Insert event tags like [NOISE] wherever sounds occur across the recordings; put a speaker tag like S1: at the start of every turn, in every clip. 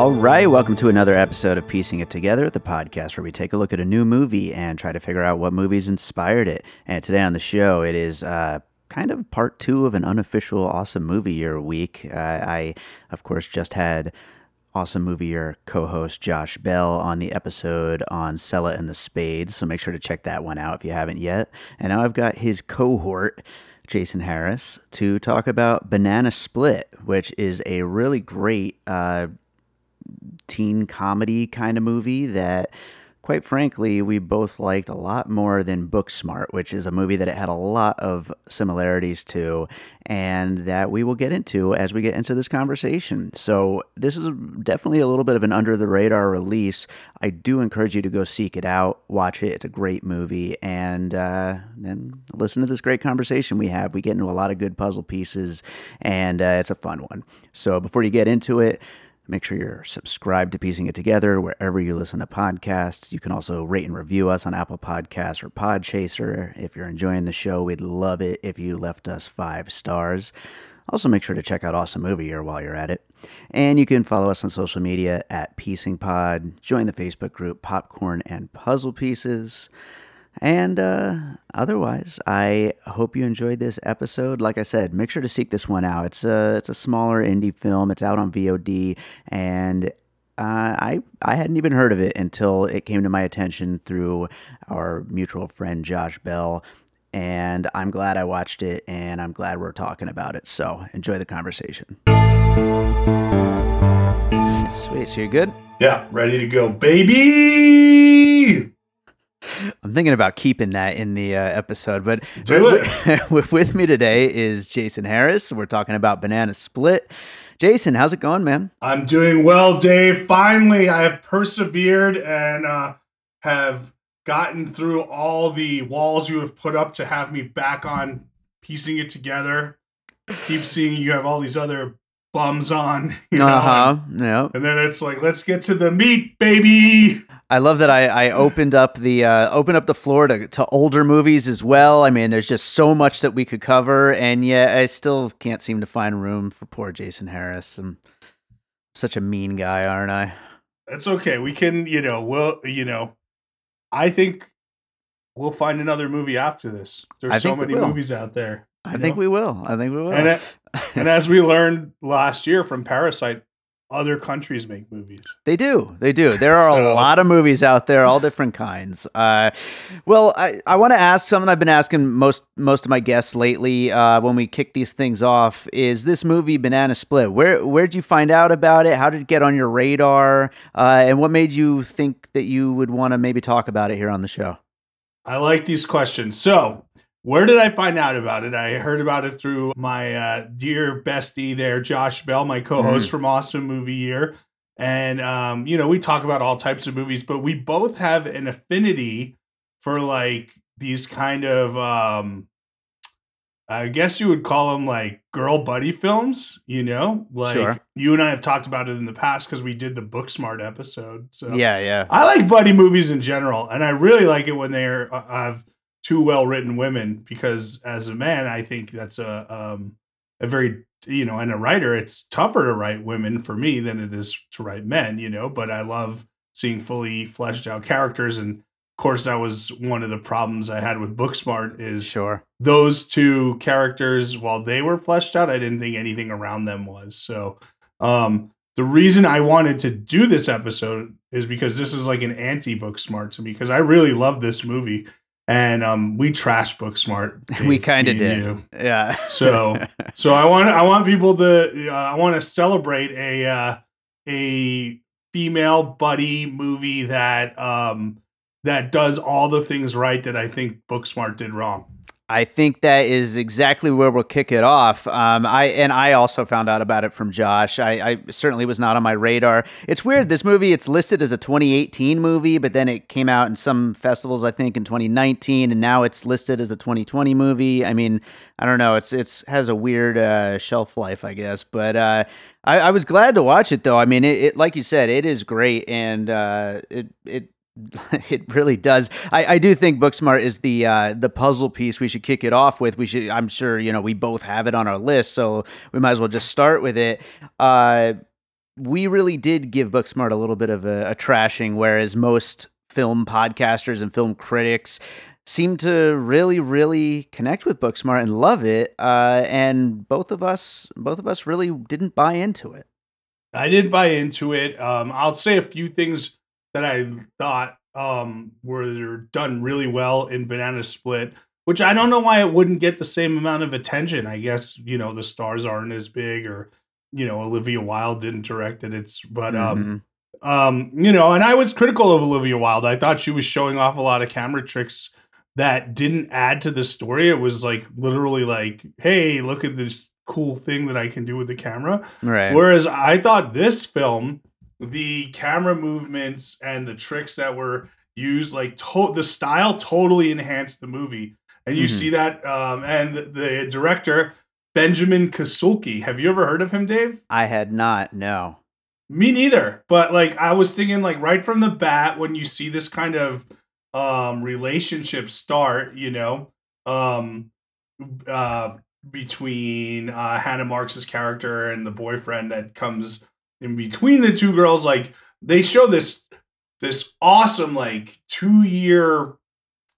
S1: All right, welcome to another episode of Piecing It Together, the podcast where we take a look at a new movie and try to figure out what movies inspired it. And today on the show, it is uh, kind of part two of an unofficial Awesome Movie Year week. Uh, I, of course, just had Awesome Movie Year co host Josh Bell on the episode on Selah and the Spades, so make sure to check that one out if you haven't yet. And now I've got his cohort. Jason Harris to talk about Banana Split, which is a really great uh, teen comedy kind of movie that quite frankly we both liked a lot more than Booksmart, which is a movie that it had a lot of similarities to and that we will get into as we get into this conversation. So this is definitely a little bit of an under the radar release. I do encourage you to go seek it out, watch it. It's a great movie and uh, and listen to this great conversation we have. We get into a lot of good puzzle pieces and uh, it's a fun one. So before you get into it, Make sure you're subscribed to Piecing It Together wherever you listen to podcasts. You can also rate and review us on Apple Podcasts or Podchaser. If you're enjoying the show, we'd love it if you left us five stars. Also, make sure to check out Awesome Movie Year while you're at it. And you can follow us on social media at Piecing Pod. Join the Facebook group Popcorn and Puzzle Pieces. And uh, otherwise, I hope you enjoyed this episode. Like I said, make sure to seek this one out. It's a it's a smaller indie film. It's out on VOD, and uh, I I hadn't even heard of it until it came to my attention through our mutual friend Josh Bell. And I'm glad I watched it, and I'm glad we're talking about it. So enjoy the conversation. Sweet. So you're good?
S2: Yeah, ready to go, baby.
S1: I'm thinking about keeping that in the uh, episode, but with, [LAUGHS] with me today is Jason Harris. We're talking about Banana Split. Jason, how's it going, man?
S2: I'm doing well, Dave. Finally, I have persevered and uh, have gotten through all the walls you have put up to have me back on piecing it together. Keep seeing you have all these other bums on. [LAUGHS] You know,
S1: Uh huh. Yeah.
S2: And then it's like, let's get to the meat, baby.
S1: I love that I, I opened up the uh, opened up the floor to, to older movies as well. I mean, there's just so much that we could cover, and yet I still can't seem to find room for poor Jason Harris. I'm such a mean guy, aren't I?
S2: That's okay. We can, you know, we'll, you know, I think we'll find another movie after this. There's so many movies out there.
S1: I
S2: you
S1: think we will. I think we will.
S2: And, it, [LAUGHS] and as we learned last year from Parasite, other countries make movies.
S1: They do. They do. There are a [LAUGHS] lot of movies out there, all different kinds. Uh, well, I, I want to ask something I've been asking most most of my guests lately uh, when we kick these things off. Is this movie Banana Split? Where where'd you find out about it? How did it get on your radar? Uh, and what made you think that you would want to maybe talk about it here on the show?
S2: I like these questions. So, where did I find out about it? I heard about it through my uh, dear bestie there, Josh Bell, my co-host from Awesome Movie Year. And um, you know, we talk about all types of movies, but we both have an affinity for like these kind of um I guess you would call them like girl buddy films, you know? Like
S1: Sure.
S2: you and I have talked about it in the past because we did the Booksmart episode. So
S1: Yeah, yeah.
S2: I like buddy movies in general, and I really like it when they're uh, have two well written women because as a man, I think that's a um, a very you know, and a writer, it's tougher to write women for me than it is to write men, you know. But I love seeing fully fleshed out characters, and of course, that was one of the problems I had with Booksmart is
S1: Sure.
S2: those two characters while they were fleshed out i didn't think anything around them was so um the reason I wanted to do this episode is because this is like an anti Booksmart to me because I really love this movie and um, we trash Booksmart. [LAUGHS]
S1: we kind of did, you. yeah.
S2: so so I want I want people to uh, I want to celebrate a uh, a female buddy movie that um that does all the things right that I think Booksmart did wrong.
S1: I think that is exactly where we'll kick it off. Um, I and I also found out about it from Josh. I, I, certainly was not on my radar. It's weird. This movie it's listed as a 2018 movie, but then it came out in some festivals, I think, in 2019, and now it's listed as a 2020 movie. I mean, I don't know. It's it's has a weird uh, shelf life, I guess. But uh, I, I, was glad to watch it, though. I mean, it, it, like you said, it is great, and uh, it it [LAUGHS] it really does. I, I do think Booksmart is the uh, the puzzle piece we should kick it off with. We should. I'm sure you know we both have it on our list, so we might as well just start with it. Uh, we really did give Booksmart a little bit of a, a trashing, whereas most film podcasters and film critics seem to really, really connect with Booksmart and love it. Uh, and both of us, both of us, really didn't buy into it.
S2: I didn't buy into it. Um, I'll say a few things that I thought um, were done really well in Banana Split, which I don't know why it wouldn't get the same amount of attention. I guess you know the stars aren't as big, or you know Olivia Wilde didn't direct it. It's but um, mm-hmm. um, you know, and I was critical of Olivia Wilde. I thought she was showing off a lot of camera tricks that didn't add to the story. It was like literally like, hey, look at this cool thing that I can do with the camera.
S1: Right.
S2: Whereas I thought this film the camera movements and the tricks that were used like to- the style totally enhanced the movie. And you mm-hmm. see that um, and the director benjamin kasulke. Have you ever heard of him dave?
S1: I had not no.
S2: Me neither. But like i was thinking like right from the bat when you see this kind of um relationship start you know um uh between uh hannah marks's character and the boyfriend that comes in between the two girls like they show this this awesome like two year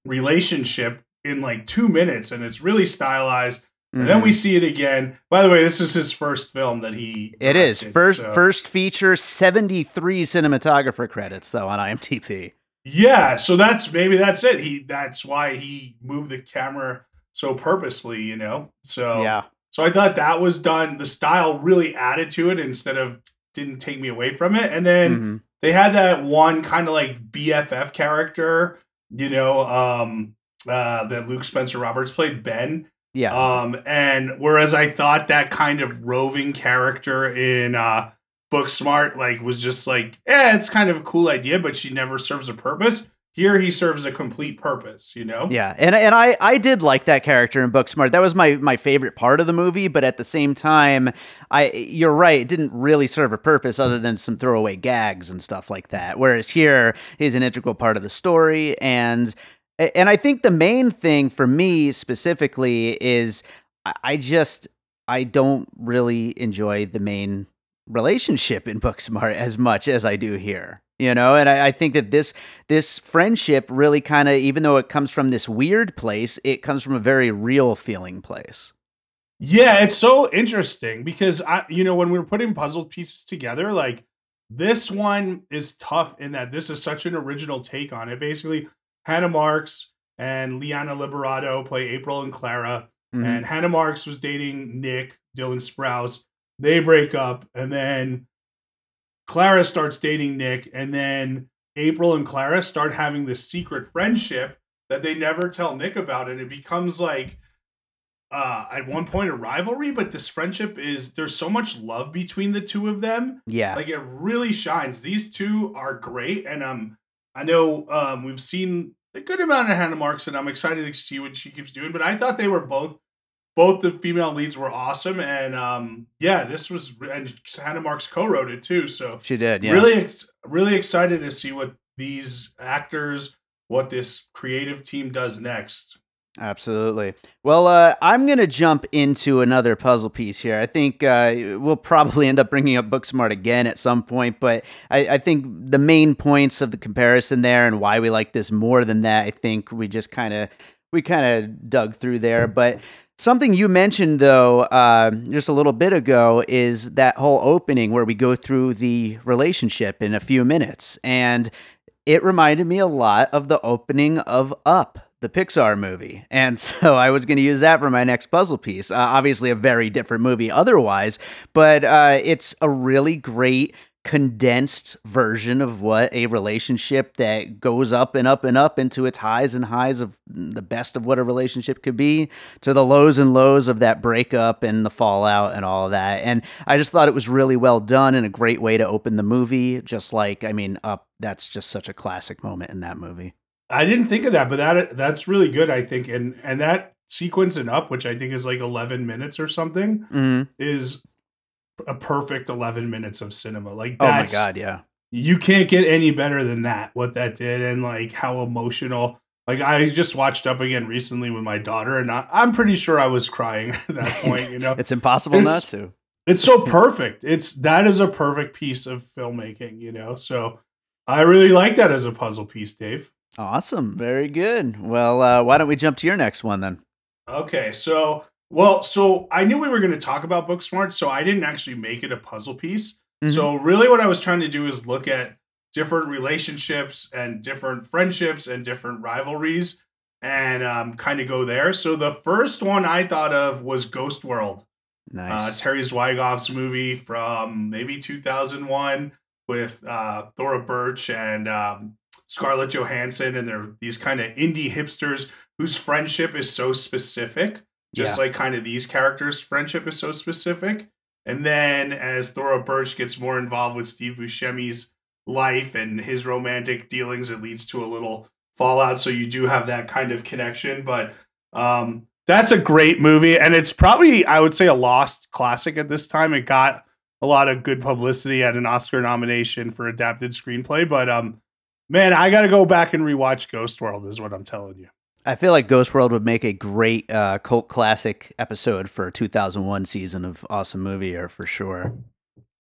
S2: relationship in like two minutes and it's really stylized mm-hmm. and then we mm-hmm. see it again by the way this is his first film that he
S1: it is first so. first feature 73 cinematographer credits though on imdb
S2: yeah so that's maybe that's it he that's why he moved the camera so purposefully you know so
S1: yeah
S2: so i thought that was done the style really added to it instead of didn't take me away from it. And then mm-hmm. they had that one kind of like BFF character, you know, um, uh, that Luke Spencer Roberts played, Ben.
S1: Yeah.
S2: Um, and whereas I thought that kind of roving character in uh, Booksmart like was just like, yeah, it's kind of a cool idea, but she never serves a purpose. Here he serves a complete purpose, you know?
S1: Yeah. And and I I did like that character in Booksmart. That was my my favorite part of the movie, but at the same time, I you're right, it didn't really serve a purpose other than some throwaway gags and stuff like that. Whereas here, he's an integral part of the story and and I think the main thing for me specifically is I just I don't really enjoy the main relationship in Booksmart as much as I do here you know and I, I, think that this this friendship really kind of even though it comes from this weird place it comes from a very real feeling place.
S2: Yeah it's so interesting because i you know when we were putting puzzle pieces together like this one is tough in that this is such an original take on it. Basically hannah marks and liana liberato play april and clara mm-hmm. and hannah marks was dating nick dylan sprouse. They break up and then Clara starts dating Nick, and then April and Clara start having this secret friendship that they never tell Nick about, and it becomes like uh, at one point a rivalry, but this friendship is there's so much love between the two of them.
S1: Yeah,
S2: like it really shines. These two are great, and um, I know um, we've seen a good amount of Hannah Marks, and I'm excited to see what she keeps doing. But I thought they were both both the female leads were awesome, and um, yeah, this was and Hannah Marks co-wrote it too. So
S1: she did. Yeah.
S2: Really, really excited to see what these actors, what this creative team does next.
S1: Absolutely. Well, uh, I'm going to jump into another puzzle piece here. I think uh, we'll probably end up bringing up Booksmart again at some point, but I, I, think the main points of the comparison there and why we like this more than that, I think we just kind of we kind of dug through there. But Something you mentioned, though, uh, just a little bit ago, is that whole opening where we go through the relationship in a few minutes. And it reminded me a lot of the opening of Up, the Pixar movie. And [LAUGHS] so I was going to use that for my next puzzle piece. Uh, obviously, a very different movie otherwise, but uh, it's a really great condensed version of what a relationship that goes up and up and up into its highs and highs of the best of what a relationship could be to the lows and lows of that breakup and the fallout and all of that. And I just thought it was really well done and a great way to open the movie. Just like, I mean, up, that's just such a classic moment in that movie.
S2: I didn't think of that, but that that's really good, I think. And and that sequence in up, which I think is like 11 minutes or something,
S1: mm-hmm.
S2: is a perfect 11 minutes of cinema. Like,
S1: oh my god, yeah.
S2: You can't get any better than that. What that did, and like how emotional. Like I just watched up again recently with my daughter, and I, am pretty sure I was crying [LAUGHS] at that [LAUGHS] point. You know,
S1: it's impossible it's, not to.
S2: It's so perfect. It's that is a perfect piece of filmmaking. You know, so I really like that as a puzzle piece, Dave.
S1: Awesome, very good. Well, uh, why don't we jump to your next one then?
S2: Okay, so well, so I knew we were going to talk about Booksmart, so I didn't actually make it a puzzle piece. Mm-hmm. So really, what I was trying to do is look at different relationships and different friendships and different rivalries, and um, kind of go there. So the first one I thought of was Ghost World,
S1: uh, nice.
S2: uh, Terry Zwigoff's movie from maybe 2001 with uh, Thora Birch and um, Scarlett Johansson, and they're these kind of indie hipsters whose friendship is so specific just yeah. like kind of these characters' friendship is so specific. And then as Thora Birch gets more involved with Steve Buscemi's life and his romantic dealings, it leads to a little fallout. So you do have that kind of connection. But um, that's a great movie. And it's probably, I would say, a lost classic at this time. It got a lot of good publicity at an Oscar nomination for adapted screenplay. But um, man, I got to go back and rewatch Ghost World, is what I'm telling you.
S1: I feel like Ghost World would make a great uh, cult classic episode for a 2001 season of Awesome Movie Year for sure.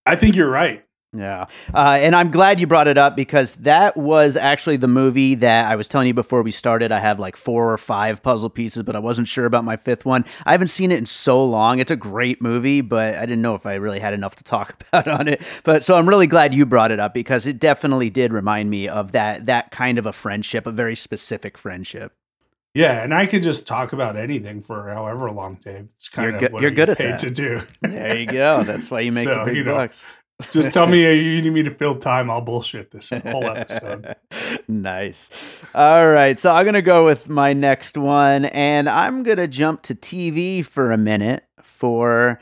S2: I think you're right.
S1: Yeah. Uh, and I'm glad you brought it up because that was actually the movie that I was telling you before we started. I have like four or five puzzle pieces, but I wasn't sure about my fifth one. I haven't seen it in so long. It's a great movie, but I didn't know if I really had enough to talk [LAUGHS] about on it. But so I'm really glad you brought it up because it definitely did remind me of that that kind of a friendship, a very specific friendship.
S2: Yeah, and I could just talk about anything for however long, Dave. It's kind
S1: you're
S2: of
S1: good,
S2: what
S1: you're good at
S2: paid
S1: that.
S2: to do. [LAUGHS]
S1: there you go. That's why you make so, the big you know, bucks.
S2: just tell me [LAUGHS] you need me to fill time. I'll bullshit this whole episode. [LAUGHS]
S1: nice. All right, so I'm gonna go with my next one, and I'm gonna jump to TV for a minute for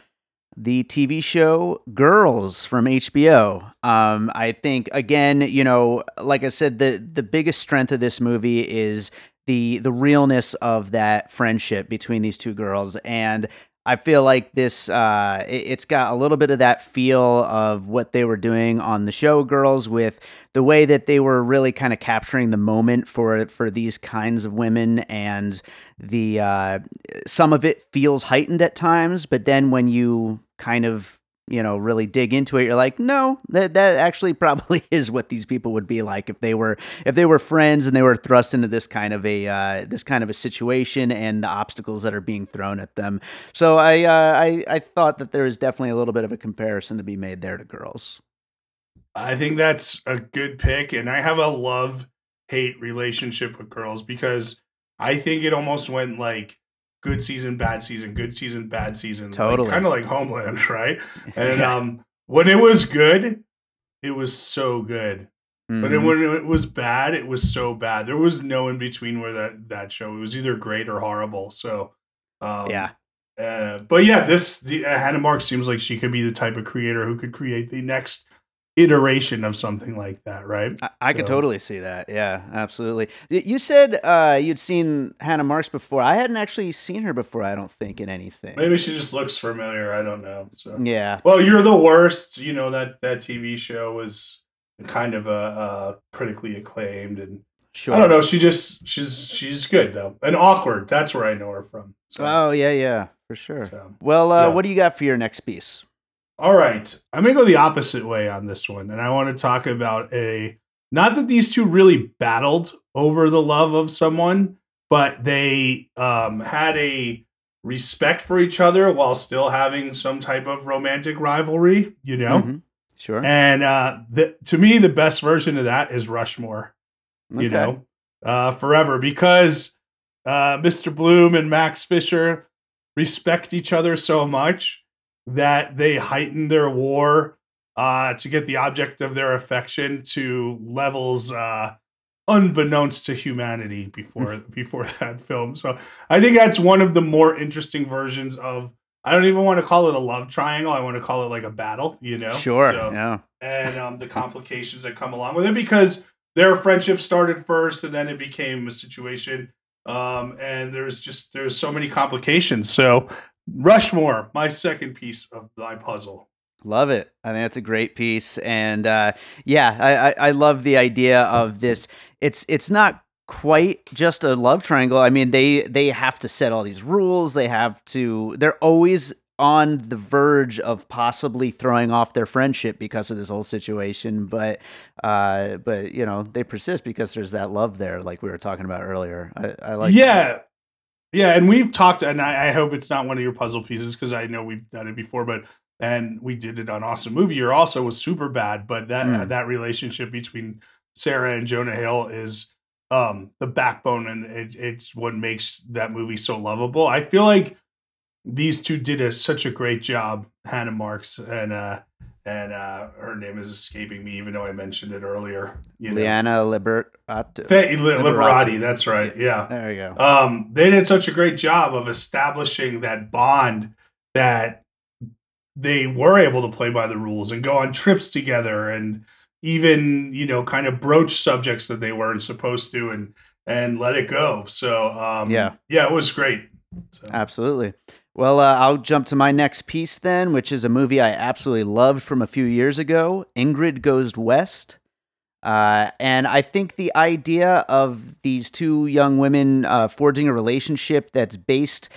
S1: the TV show Girls from HBO. Um, I think again, you know, like I said, the the biggest strength of this movie is the the realness of that friendship between these two girls. And I feel like this uh, it, has got a little bit of that feel of what they were doing on the show Girls with the way that they were really kind of capturing the moment for for these kinds of women. And the uh, some of it feels heightened at times but then when you kind of you know really dig into it you're like no that that actually [LAUGHS] probably is what these people would be like if they were if they were friends and they were thrust into this kind of a uh, this kind of a situation and the obstacles that are being thrown at them. So i uh, i i thought that there is definitely a little bit of a comparison to be made there to girls.
S2: I think that's a good pick and i have a love hate relationship with girls because i think it almost went like good season, bad season, good season, bad season.
S1: Totally.
S2: Like, kind of like Homeland, [LAUGHS] right? [LAUGHS] And yeah. um, when it was good, it was so good. Mm-hmm. But when it was bad, it was so bad. There was no in between where that that show. It was either great or horrible. So, um,
S1: yeah.
S2: Uh, but yeah, this the uh, Hannah Mark seems like she could be the type of creator who could create the next iteration of something like that, right?
S1: I, I so. could totally see that. Yeah, absolutely. You said uh, you'd seen Hannah Marks before. I hadn't actually seen her before. I don't think in anything.
S2: Maybe she just looks familiar. I don't know. So
S1: yeah.
S2: Well, you're the worst. You know that that TV show was kind of a, critically acclaimed and. Sure. I don't know. She just she's she's good though, and awkward. That's where I know her from.
S1: So. Oh yeah, yeah, for sure. So, well, uh, yeah. what do you got for your next piece?
S2: All right. I'm going to go the opposite way on this one. And I want to talk about a not that these two really battled over the love of someone, but they um, had a respect for each other while still having some type of romantic rivalry, you know?
S1: Mhm. Sure.
S2: And uh, the, to me, the best version of that is Rushmore, you know, uh, forever because uh, Mr. Bloom and Max Fisher respect each other so much that they heighten their war uh, to get the object of their affection to levels uh, unbeknownst to humanity before before [LAUGHS] that film. So I think that's one of the more interesting versions of. I don't even want to call it a love triangle. I want to call it like a battle. You know,
S1: Sure.
S2: So-
S1: Yeah.
S2: and um, the [LAUGHS] complications that come along with it because their friendship started first and then it became a situation um, and there's just there's so many complications so rushmore my second piece of my puzzle
S1: Love it. I think that's a great piece, and uh, yeah, I, I I love the idea of this. It's it's not quite just a love triangle. I mean, they they have to set all these rules. They have to. They're always on the verge of possibly throwing off their friendship because of this whole situation. But uh, but you know, they persist because there's that love there, like we were talking about earlier. I, I like.
S2: yeah yeah and we've talked and I, I hope it's not one of your puzzle pieces because i know we've done it before but and we did it on awesome movie year also was Superbad but that
S1: Mm.
S2: that relationship between sarah and jonah hill is um the backbone and it, it's what makes that movie so lovable i feel like these two did a, such a great job hannah marks and uh and uh her name is escaping me even though i mentioned it earlier you
S1: Liana Liberato.
S2: Th- Li-
S1: Liberati.
S2: liberati that's right yeah
S1: There you go.
S2: um, they did such a great job of establishing that bond that they were able to play by the rules and go on trips together and even you know kind of broach subjects that they weren't supposed to and and let it go so um
S1: Yeah.
S2: yeah it was great so,
S1: Absolutely. Well, uh, I'll jump to my next piece then, which is a movie I absolutely loved from a few years ago Ingrid Goes West. Uh, and I think the idea of these two young women uh, forging a relationship that's based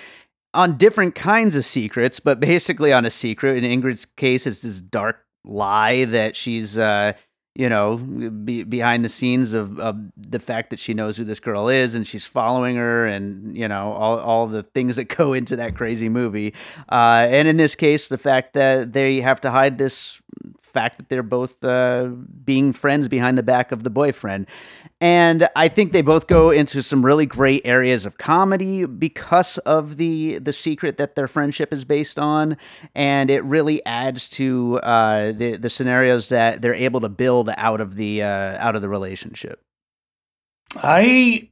S1: on different kinds of secrets, but basically on a secret. In Ingrid's case, it's this dark lie that she's, uh, you know, be, behind the scenes of, of the fact that she knows who this girl is and she's following her, and you know all all the things that [LAUGHS] go into that crazy movie. Uh, and in this case, the fact that they have to hide this fact that they're both uh, being friends behind the back of the boyfriend. And I think they both go into some really great areas of comedy because of the the secret that their friendship is based on, and it really adds to uh, the the scenarios that they're able to build out of the uh, out of the relationship.
S2: i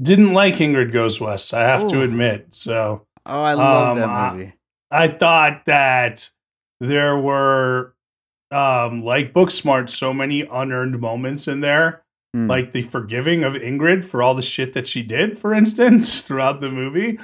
S2: didn't like ingrid goes west i have to admit so
S1: Oh, I love
S2: Um,
S1: that movie.
S2: I thought that there were, um, like Booksmart, so many unearned moments in there,
S1: Mm.
S2: like the forgiving of Ingrid for all the shit that she did, for [LAUGHS] instance, throughout the movie.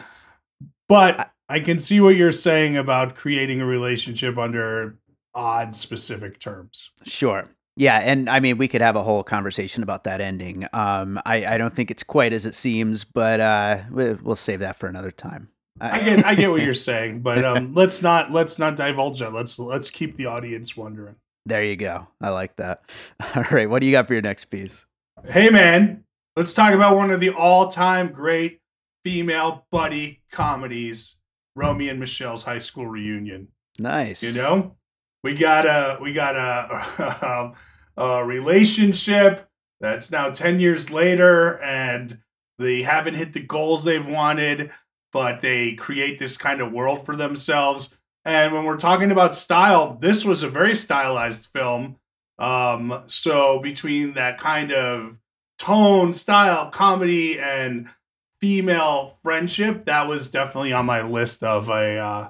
S2: But I can see what you're saying about creating a relationship under odd specific terms.
S1: Sure. Yeah, and I mean, we could have a whole conversation about that ending. Um, I, I don't think it's quite as it seems, but uh, we- we'll save that for another time.
S2: I get, I get what [LAUGHS] you're saying, but um, let's not let's not divulge that. Let's let's keep the audience wondering.
S1: There you go. I like that. [LAUGHS] All right, what do you got for your next piece?
S2: Hey man, let's talk about one of the all-time great female buddy comedies, Romy and Michele's high school reunion.
S1: Nice.
S2: You know, we got a we got a, [LAUGHS] um, a relationship that's now ten years later, and they haven't hit the goals they've wanted, but they create this kind of world for themselves. And when we're talking about style, this was a very stylized film. Um, so between that kind of tone, style, comedy, and female friendship, that was definitely on my list of a uh,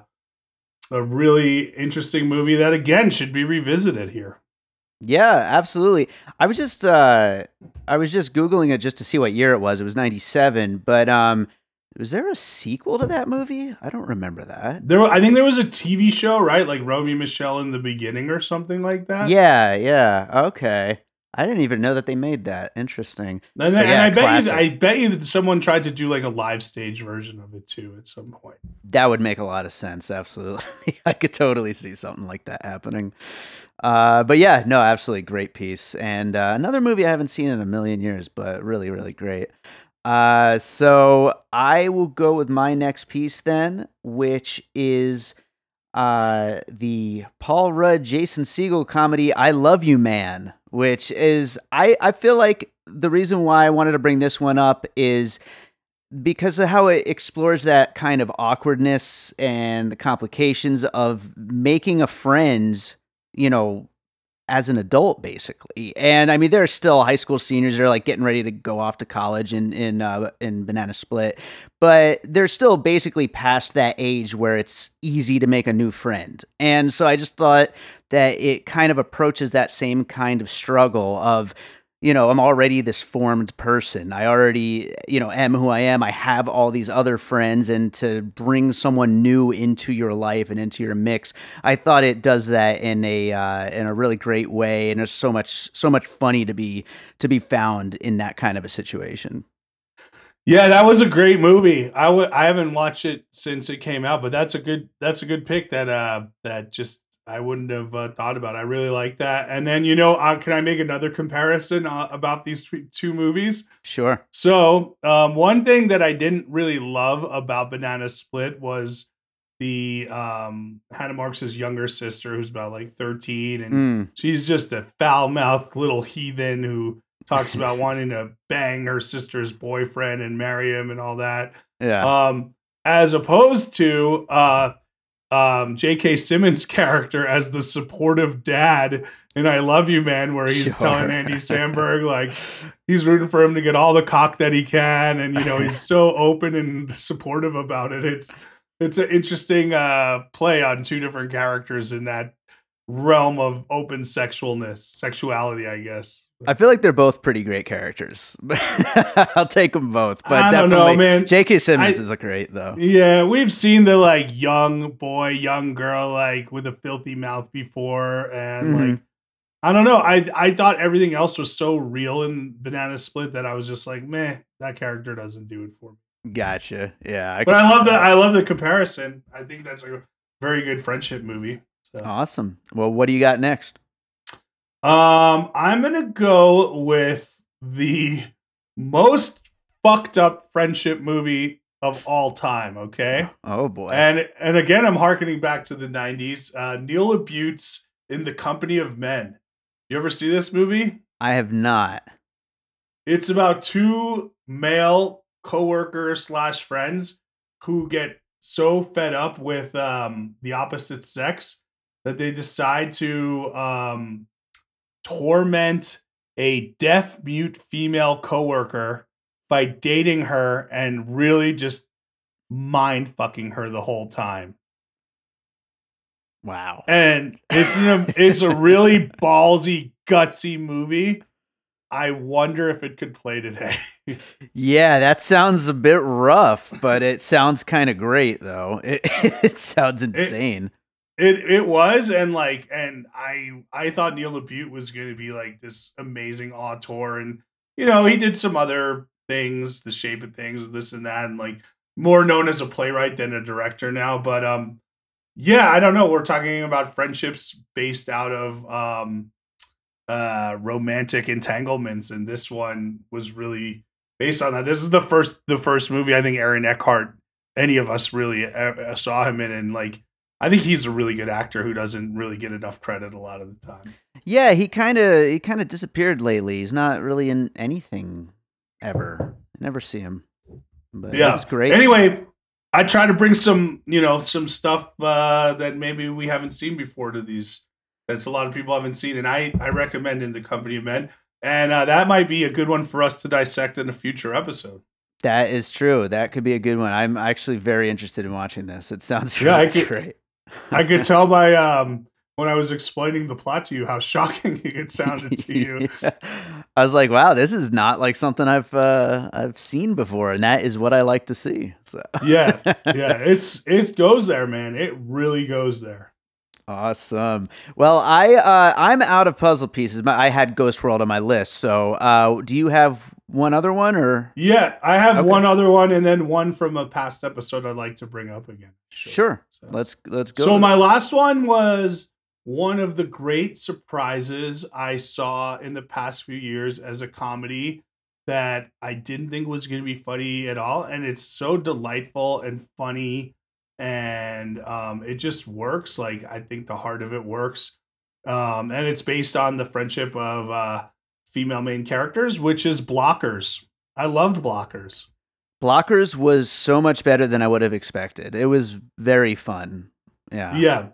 S2: a really interesting movie that again should be revisited here.
S1: Yeah, absolutely. I was just uh I was just googling it just to see what year it was. It was 97, but um was there a sequel to that movie? I don't remember that.
S2: There, I think there was a TV show, right? Like Romy and Michele in the beginning or something like that.
S1: Yeah, yeah. Okay. I didn't even know that they made that. Interesting.
S2: And, and
S1: yeah,
S2: I bet you, I bet you that someone tried to do like a live stage version of it too at some point.
S1: That would make a lot of sense. Absolutely. [LAUGHS] I could totally see something like that happening. Uh, but yeah, no, absolutely great piece. And uh, another movie I haven't seen in a million years, but really, really great. Uh, so I will go with my next piece then, which is uh the Paul Rudd Jason Segel comedy I Love You Man, which is I I feel like the reason why I wanted to bring this one up is because of how it explores that kind of awkwardness and the complications of making a friend, you know, as an adult basically. And I mean there are still high school seniors that are like getting ready to go off to college in in uh, in Banana Split, but they're still basically past that age where it's easy to make a new friend. And so I just thought that it kind of approaches that same kind of struggle of you know, I'm already this formed person. I already, you know, am who I am. I have all these other friends, and to bring someone new into your life and into your mix, I thought it does that in a uh, in a really great way. And there's so much so much funny to be to be found in that kind of a situation.
S2: Yeah, that was a great movie. I w- I haven't watched it since it came out, but that's a good that's a good pick. That uh that just I wouldn't have uh, thought about. I really like that. And then you know, uh, can I make another comparison uh, about these two movies?
S1: Sure.
S2: So um, one thing that I didn't really love about Banana Split was the um, Hannah Marks's younger sister, who's about like thirteen, and mm. she's just a foul mouthed little heathen who talks about [LAUGHS] wanting to bang her sister's boyfriend and marry him and all that.
S1: Yeah.
S2: Um, as opposed to uh um, J.K. Simmons' character as the supportive dad and I Love You Man, where he's sure. telling Andy Samberg like he's rooting for him to get all the cock that he can, and you know he's [LAUGHS] so open and supportive about it. It's it's an interesting uh, play on two different characters in that realm of open sexualness, sexuality, I guess.
S1: I feel like they're both pretty great characters. [LAUGHS] I'll take them both, but
S2: I
S1: definitely,
S2: know, man.
S1: J.K. Simmons I, is a great though.
S2: Yeah, we've seen the like young boy, young girl, like with a filthy mouth before, and mm-hmm. like I don't know. I I thought everything else was so real in Banana Split that I was just like, meh, that character doesn't do it for me.
S1: Gotcha. Yeah,
S2: I but I love that. I love the comparison. I think that's a very good friendship movie.
S1: So. Awesome. Well, what do you got next?
S2: Um, I'm gonna go with the most fucked up friendship movie of all time. Okay.
S1: Oh boy.
S2: And and again, I'm harkening back to the '90s. Uh, Neil LaBute's In the Company of Men. You ever see this movie?
S1: I have not.
S2: It's about two male coworkers slash friends who get so fed up with um, the opposite sex that they decide to um, torment a deaf mute female coworker by dating her and really just mind fucking her the whole time.
S1: Wow.
S2: And it's a, it's a really [LAUGHS] ballsy, gutsy movie. I wonder if it could play today.
S1: yeah, that sounds a bit rough, but it sounds kind of great though. [LAUGHS] It, it sounds insane.
S2: It, it was, and like, and I I thought Neil LaBute was going to be like this amazing auteur, and you know he did some other things, The Shape of Things, this and that, and like more known as a playwright than a director now. But um, yeah, I don't know. We're talking about friendships based out of um, uh, romantic entanglements, and this one was really based on that. This is the first the first movie I think Aaron Eckhart any of us really uh, saw him in, and like I think he's a really good actor who doesn't really get enough credit a lot of the time.
S1: Yeah, he kind of he kind of disappeared lately. He's not really in anything ever. I never see him. But yeah, it's great.
S2: Anyway, I try to bring some, you know, some stuff uh, that maybe we haven't seen before to these. That's a lot of people haven't seen, and I I recommend in the company of men, and uh, that might be a good one for us to dissect in a future episode.
S1: That is true. That could be a good one. I'm actually very interested in watching this. It sounds really yeah, could, great.
S2: I could tell by um, when I was explaining the plot to you how shocking [LAUGHS] it sounded to you. [LAUGHS] yeah.
S1: I was like, "Wow, this is not like something I've uh, I've seen before," and that is what I like to see. So
S2: yeah, yeah, [LAUGHS] it's it goes there, man. It really goes there.
S1: Awesome. Well, I uh, I'm out of puzzle pieces. But I had Ghost World on my list. So, uh, do you have one other one, or
S2: yeah, I have okay. one other one, and then one from a past episode I'd like to bring up again.
S1: Sure. sure. So. Let's let's go.
S2: So my last one was one of the great surprises I saw in the past few years as a comedy that I didn't think was going to be funny at all, and it's so delightful and funny, and um, it just works. Like I think the heart of it works, um, and it's based on the friendship of uh, female main characters, which is Blockers. I loved Blockers.
S1: Blockers was so much better than I would have expected. It was very fun. Yeah.
S2: Yeah.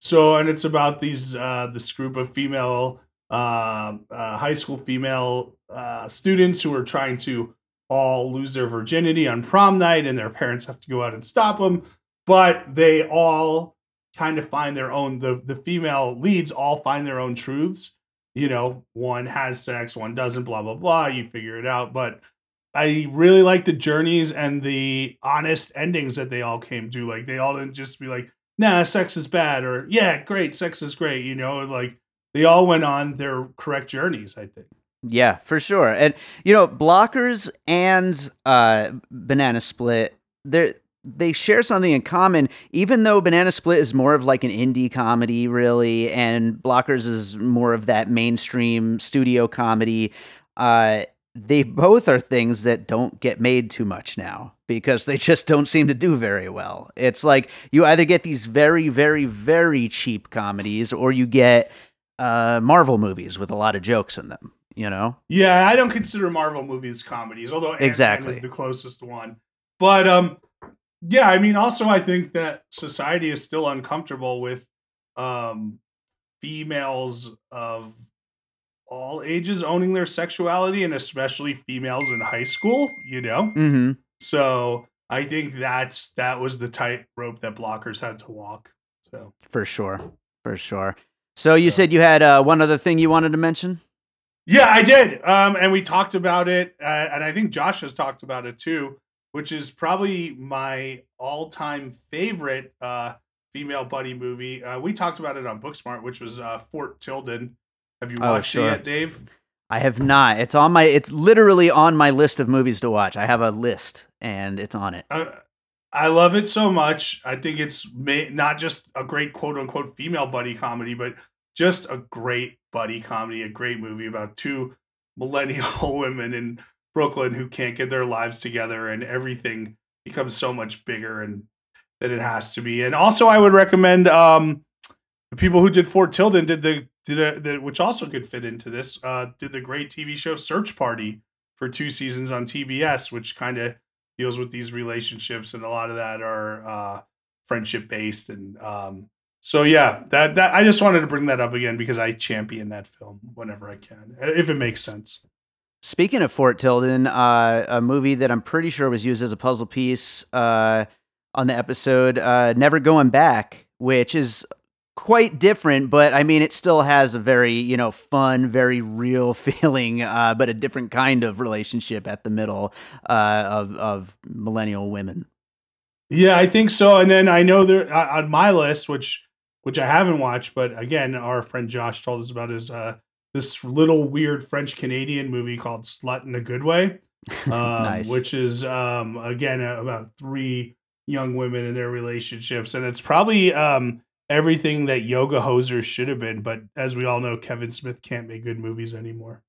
S2: So, and it's about these uh, this group of female uh, uh, high school female uh, students who are trying to all lose their virginity on prom night, and their parents have to go out and stop them. But they all kind of find their own. The the female leads all find their own truths. You know, one has sex, one doesn't. Blah blah blah. You figure it out, but. I really like the journeys and the honest endings that they all came to. Like they all didn't just be like, "Nah, sex is bad," or "Yeah, great, sex is great." You know, like they all went on their correct journeys. I think.
S1: Yeah, for sure. And you know, blockers and uh, banana split, they they share something in common. Even though banana split is more of like an indie comedy, really, and blockers is more of that mainstream studio comedy. Uh, they both are things that don't get made too much now because they just don't seem to do very well. It's like you either get these very, very, very cheap comedies or you get uh, Marvel movies with a lot of jokes in them, you know?
S2: Yeah, I don't consider Marvel movies comedies, although
S1: exactly
S2: is the closest one. But um, yeah, I mean, also I think that society is still uncomfortable with um females of all ages owning their sexuality and especially females in high school, you know?
S1: Mm-hmm.
S2: So I think that's that was the tight rope that blockers had to walk. So
S1: for sure. For sure. So you said you had uh, one other thing you wanted to mention?
S2: Yeah, I did. Um, and we talked about it, uh, and I think Josh has talked about it too, which is probably my all-time favorite uh, female buddy movie. Uh, we talked about it on Booksmart, which was uh, Fort Tilden. Have you
S1: Oh,
S2: watched
S1: sure.
S2: it yet, Dave?
S1: I have not. It's on my. It's literally on my list of movies to watch. I have a list, and it's on it.
S2: Uh, I love it so much. I think it's ma- not just a great quote unquote female buddy comedy, but just a great buddy comedy, a great movie about two millennial [LAUGHS] women in Brooklyn who can't get their lives together and everything becomes so much bigger and than it has to be. And also I would recommend um the people who did Fort Tilden did the did a, the which also could fit into this uh did the great TV show Search Party for two seasons on TBS which kind of deals with these relationships and a lot of that are uh friendship based and um so yeah that that I just wanted to bring that up again because I champion that film whenever I can if it makes sense.
S1: Speaking of Fort Tilden, uh, a movie that I'm pretty sure was used as a puzzle piece uh, on the episode, uh, Never Going Back, which is quite different, but I mean, it still has a very, you know, fun, very real [LAUGHS] feeling, uh, but a different kind of relationship at the middle uh, of, of millennial women.
S2: Yeah, I think so. And then I know there uh, on my list, which which I haven't watched, but again, our friend Josh told us about is uh, this little weird French Canadian movie called Slut in a Good Way, [LAUGHS] um,
S1: Nice.
S2: which is um, again about three young women and their relationships, and it's probably um, everything that Yoga Hosers should have been. But as we all know, Kevin Smith can't make good movies anymore.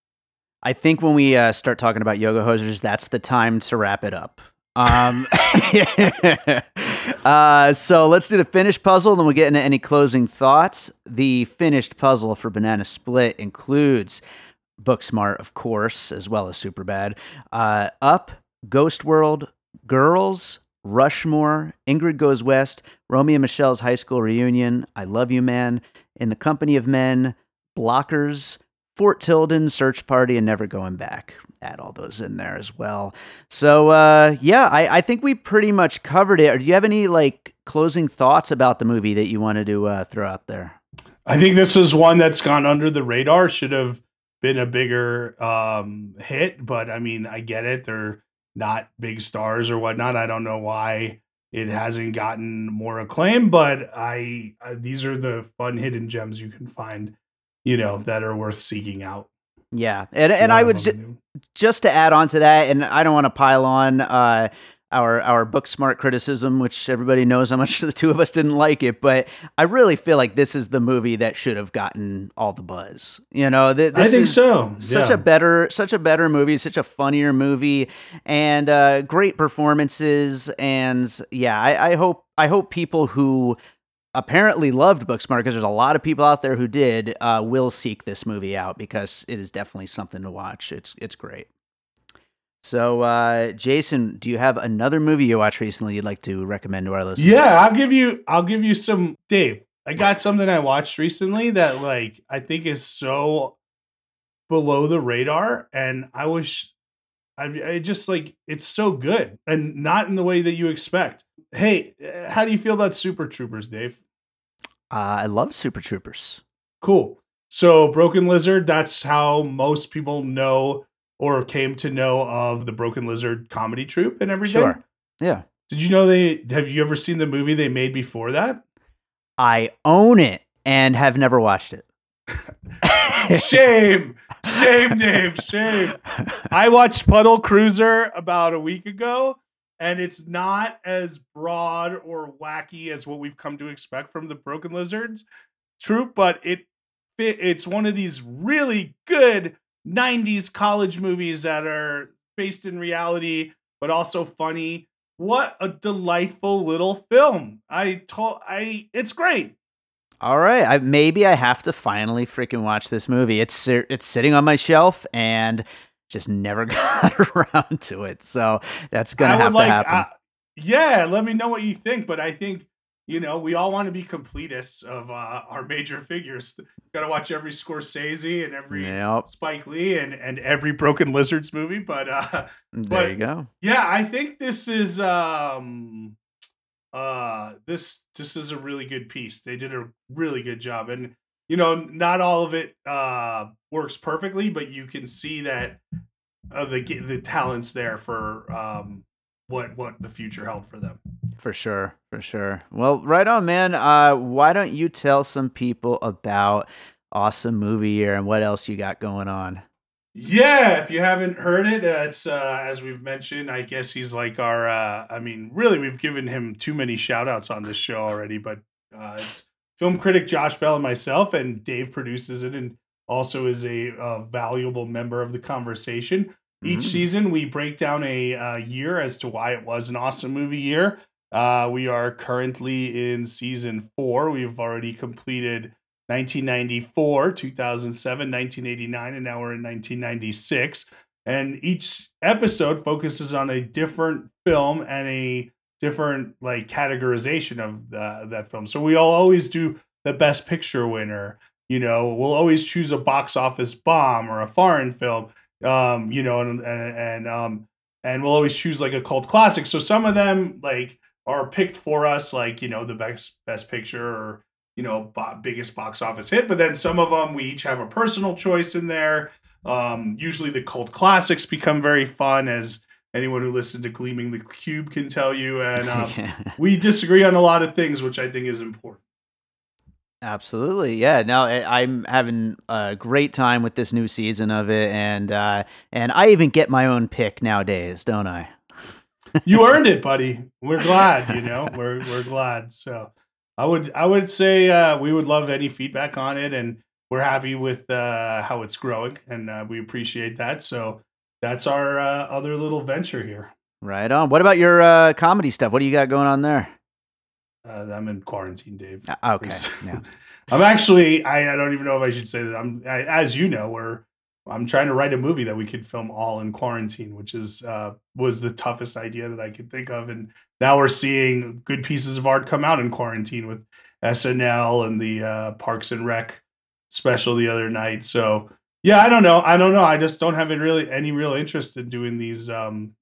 S1: I think when we uh, start talking about yoga hosers, that's the time to wrap it up. Um, [LAUGHS] uh, so let's do the finished puzzle, then we'll get into any closing thoughts. The finished puzzle for Banana Split includes Booksmart, of course, as well as Superbad, uh, Up, Ghost World, Girls, Rushmore, Ingrid Goes West, Romy and Michele's High School Reunion, I Love You Man, In the Company of Men, Blockers, Fort Tilden, Search Party, and Never Going Back. Add all those in there as well. So uh, yeah, I, I think we pretty much covered it. Or do you have any like closing thoughts about the movie that you wanted to uh, throw out there?
S2: I think this is one that's gone under the radar. Should have been a bigger um, hit, but I mean, I get it. They're not big stars or whatnot. I don't know why it hasn't gotten more acclaim, but I, I these are the fun hidden gems you can find, you know, that are worth seeking out.
S1: Yeah, and and I would ju- just to add on to that, and I don't want to pile on. Uh, our our Booksmart criticism, which everybody knows how much [LAUGHS] the two of us didn't like it, but I really feel like this is the movie that should have gotten all the buzz. You know, th-
S2: I think so.
S1: Such
S2: yeah.
S1: a better, such a better movie, such a funnier movie, and uh, great performances. And yeah, I, I hope I hope people who apparently loved Booksmart because there's a lot of people out there who did uh, will seek this movie out because it is definitely something to watch. It's it's great. So, uh, Jason, do you have another movie you watched recently you'd like to recommend to our listeners?
S2: Yeah, I'll give you I'll give you some Dave. I got something I watched recently that like I think is so below the radar and I wish I, I just like it's so good and not in the way that you expect. Hey, uh, how do you feel about Super Troopers, Dave?
S1: Uh, I love Super Troopers.
S2: Cool. So Broken Lizard, that's how most people know or came to know of the Broken Lizard comedy troupe and everything.
S1: Sure. Yeah.
S2: Did you know they have you ever seen the movie they made before that?
S1: I own it and have never watched it. [LAUGHS]
S2: shame. Shame, Dave. Shame. [LAUGHS] I watched Puddle Cruiser about a week ago, and it's not as broad or wacky as what we've come to expect from the Broken Lizards troupe, but it it's one of these really good 90s college movies that are based in reality but also funny. What a delightful little film. I told I it's great.
S1: All right, I, maybe I have to finally freaking watch this movie. It's it's sitting on my shelf and just never [LAUGHS] got around to it. So that's gonna
S2: I
S1: have to happen.
S2: uh, yeah, let me know what you think. But I think you know we all want to be completists of uh, our major figures. Got to watch every Scorsese and every
S1: yep,
S2: Spike Lee and and every Broken Lizards movie. But uh,
S1: there
S2: but-
S1: you go.
S2: yeah, I think this is um uh this this is a really good piece. They did a really good job, and you know not all of it uh works perfectly, but you can see that uh, the the talents there for um what what the future held for them.
S1: For sure, for sure. Well, right on, man. Uh, why don't you tell some people about awesome movie year and what else you got going on?
S2: Yeah, if you haven't heard it, uh, it's uh, as we've mentioned. I guess he's like our. Uh, I mean, really, we've given him too many shout outs on this show already. But uh, it's film critic Josh Bell and myself, and Dave produces it, and also is a uh, valuable member of the conversation. Each
S1: Mm.
S2: season, we break down a uh, year as to why it was an awesome movie year. Uh, we are currently in season four. We've already completed 1994, 2007, 1989, and now we're in 1996. And each episode focuses on a different film and a different like categorization of that film. So we'll always do the best picture winner. You know, we'll always choose a box office bomb or a foreign film. Um, you know, and and, and um and we'll always choose like a cult classic. So some of them like are picked for us, like you know the best best picture or you know bo- biggest box office hit. But then some of them we each have a personal choice in there. Um, usually the cult classics become very fun, as anyone who listened to Gleaming the Cube can tell you. And [LAUGHS] um,
S1: Yeah.
S2: we disagree on a lot of things, which I think is important.
S1: Absolutely, yeah. No, I, I'm having a great time with this new season of it, and uh, and I even get my own pick nowadays, don't I?
S2: You earned it, buddy. We're glad, you know. [LAUGHS] We're we're glad. So I would I would say uh, we would love any feedback on it, and we're happy with uh, how it's growing, and uh, we appreciate that. So that's our uh, other little venture here.
S1: Right on. What about your uh, comedy stuff? What do you got going on there?
S2: Uh, I'm in quarantine, Dave.
S1: Uh, okay, yeah. [LAUGHS]
S2: I'm actually I, I don't even know if I should say that. I'm I, as you know, we're I'm trying to write a movie that we could film all in quarantine, which is uh was the toughest idea that I could think of. And now we're seeing good pieces of art come out in quarantine with SNL and the uh Parks and Rec special the other night. So yeah, I don't know. I don't know. I just don't have any really any real interest in doing these um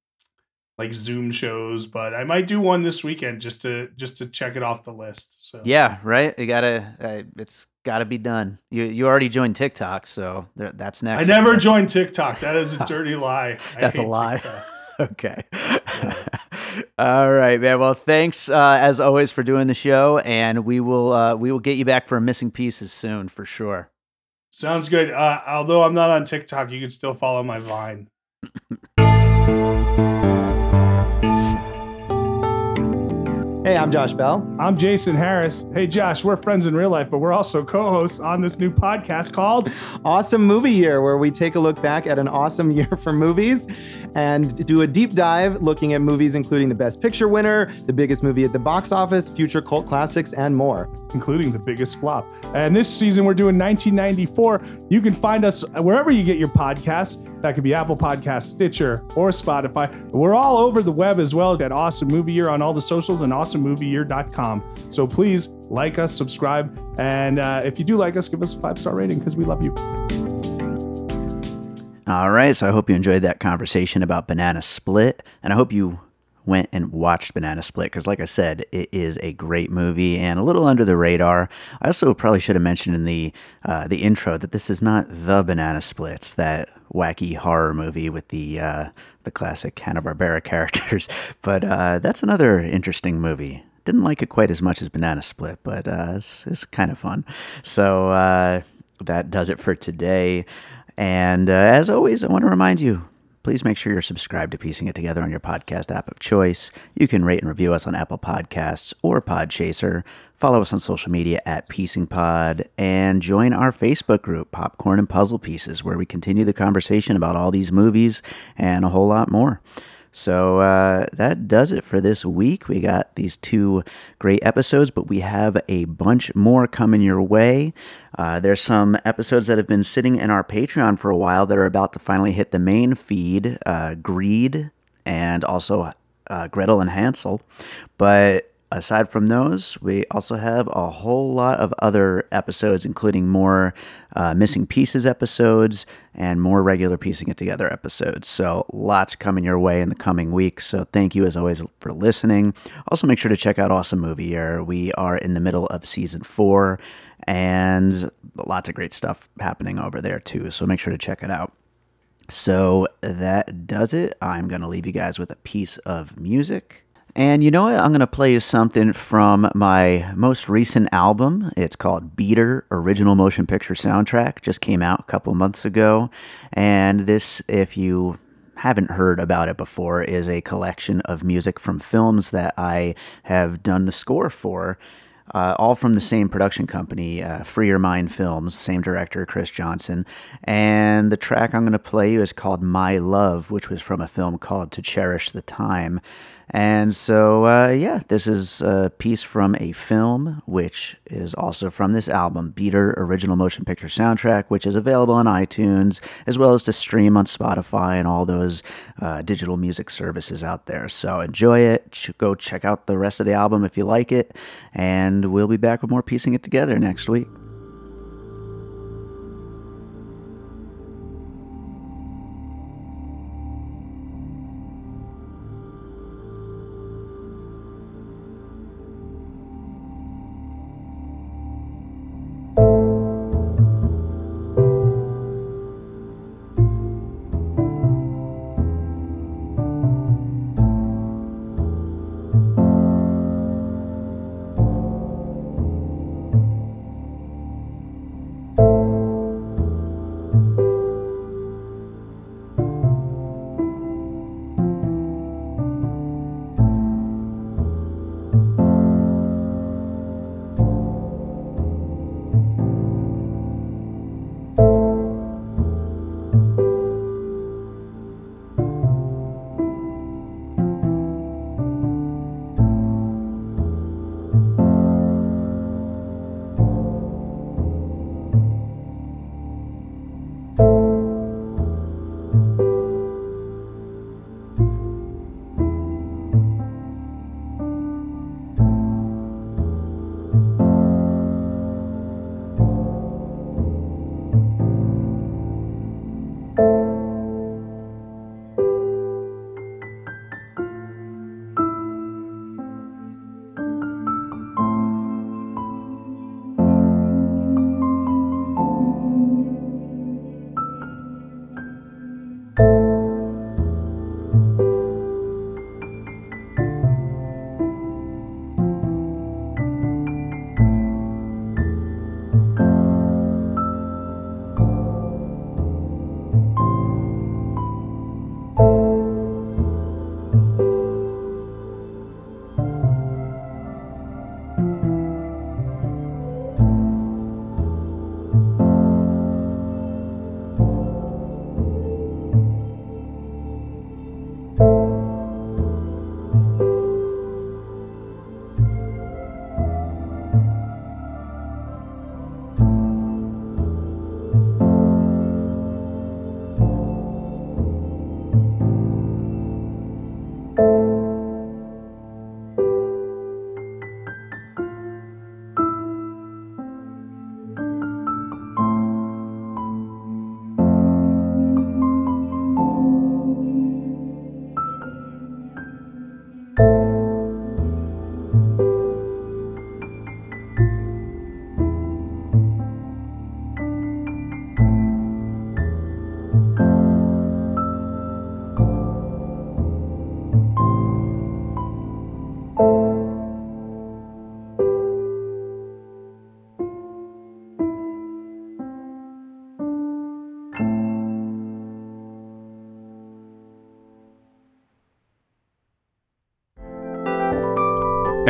S2: like Zoom shows, but I might do one this weekend just to just to check it off the list. So
S1: Yeah, right. You gotta. Uh, it's gotta be done. You you already joined TikTok, so there, that's next.
S2: I never joined TikTok. That is a [LAUGHS] dirty lie. I
S1: That's a lie. [LAUGHS] Okay. [LAUGHS] All right, man. Well, thanks uh, as always for doing the show, and we will uh, we will get you back for a missing pieces soon for sure.
S2: Sounds good. Uh, although I'm not on TikTok, you can still follow my Vine. [LAUGHS]
S3: Hey, I'm Josh Bell.
S2: I'm Jason Harris. Hey, Josh, we're friends in real life, but we're also co hosts on this new podcast called [LAUGHS]
S3: Awesome Movie Year, where we take a look back at an awesome year for movies and do a deep dive looking at movies including the Best Picture winner, the biggest movie at the box office, future cult classics, and more.
S2: Including the biggest flop. And this season, we're doing 1994. You can find us wherever you get your podcasts. That could be Apple Podcasts, Stitcher, or Spotify. We're all over the web as well at Awesome Movie Year on all the socials and awesomemovieyear.com. So please like us, subscribe, and uh, if you do like us, give us a five star rating because we love you.
S1: All right, so I hope you enjoyed that conversation about Banana Split, and I hope you went and watched Banana Split because, like I said, it is a great movie and a little under the radar. I also probably should have mentioned in the uh, the intro that this is not the Banana Splits, that wacky horror movie with the uh, the classic Hanna Barbera [LAUGHS] characters, but uh, that's another interesting movie. Didn't like it quite as much as Banana Split, but uh, it's, it's kind of fun. So uh, that does it for today. And uh, as always, I want to remind you please make sure you're subscribed to Piecing It Together on your podcast app of choice. You can rate and review us on Apple Podcasts or Podchaser. Follow us on social media at Piecing Pod and join our Facebook group, Popcorn and Puzzle Pieces, where we continue the conversation about all these movies and a whole lot more. So uh, that does it for this week. We got these two great episodes, but we have a bunch more coming your way. Uh, there's some episodes that have been sitting in our Patreon for a while that are about to finally hit the main feed uh, Greed and also uh, Gretel and Hansel. But aside from those, we also have a whole lot of other episodes, including more uh, missing pieces episodes and more regular piecing it together episodes. So, lots coming your way in the coming weeks. So, thank you as always for listening. Also, make sure to check out Awesome Movie Year. We are in the middle of season four and lots of great stuff happening over there, too. So, make sure to check it out. So, that does it. I'm going to leave you guys with a piece of music. And you know what? I'm going to play you something from my most recent album. It's called Beater Original Motion Picture Soundtrack. Just came out a couple months ago. And this, if you haven't heard about it before, is a collection of music from films that I have done the score for. Uh, all from the same production company, uh, Free Your Mind Films, same director, Chris Johnson. And the track I'm going to play you is called My Love, which was from a film called To Cherish the Time. And so, uh, yeah, this is a piece from a film, which is also from this album, Beater Original Motion Picture Soundtrack, which is available on iTunes, as well as to stream on Spotify and all those uh, digital music services out there. So enjoy it. Go check out the rest of the album if you like it. And we'll be back with more Piecing It Together next week.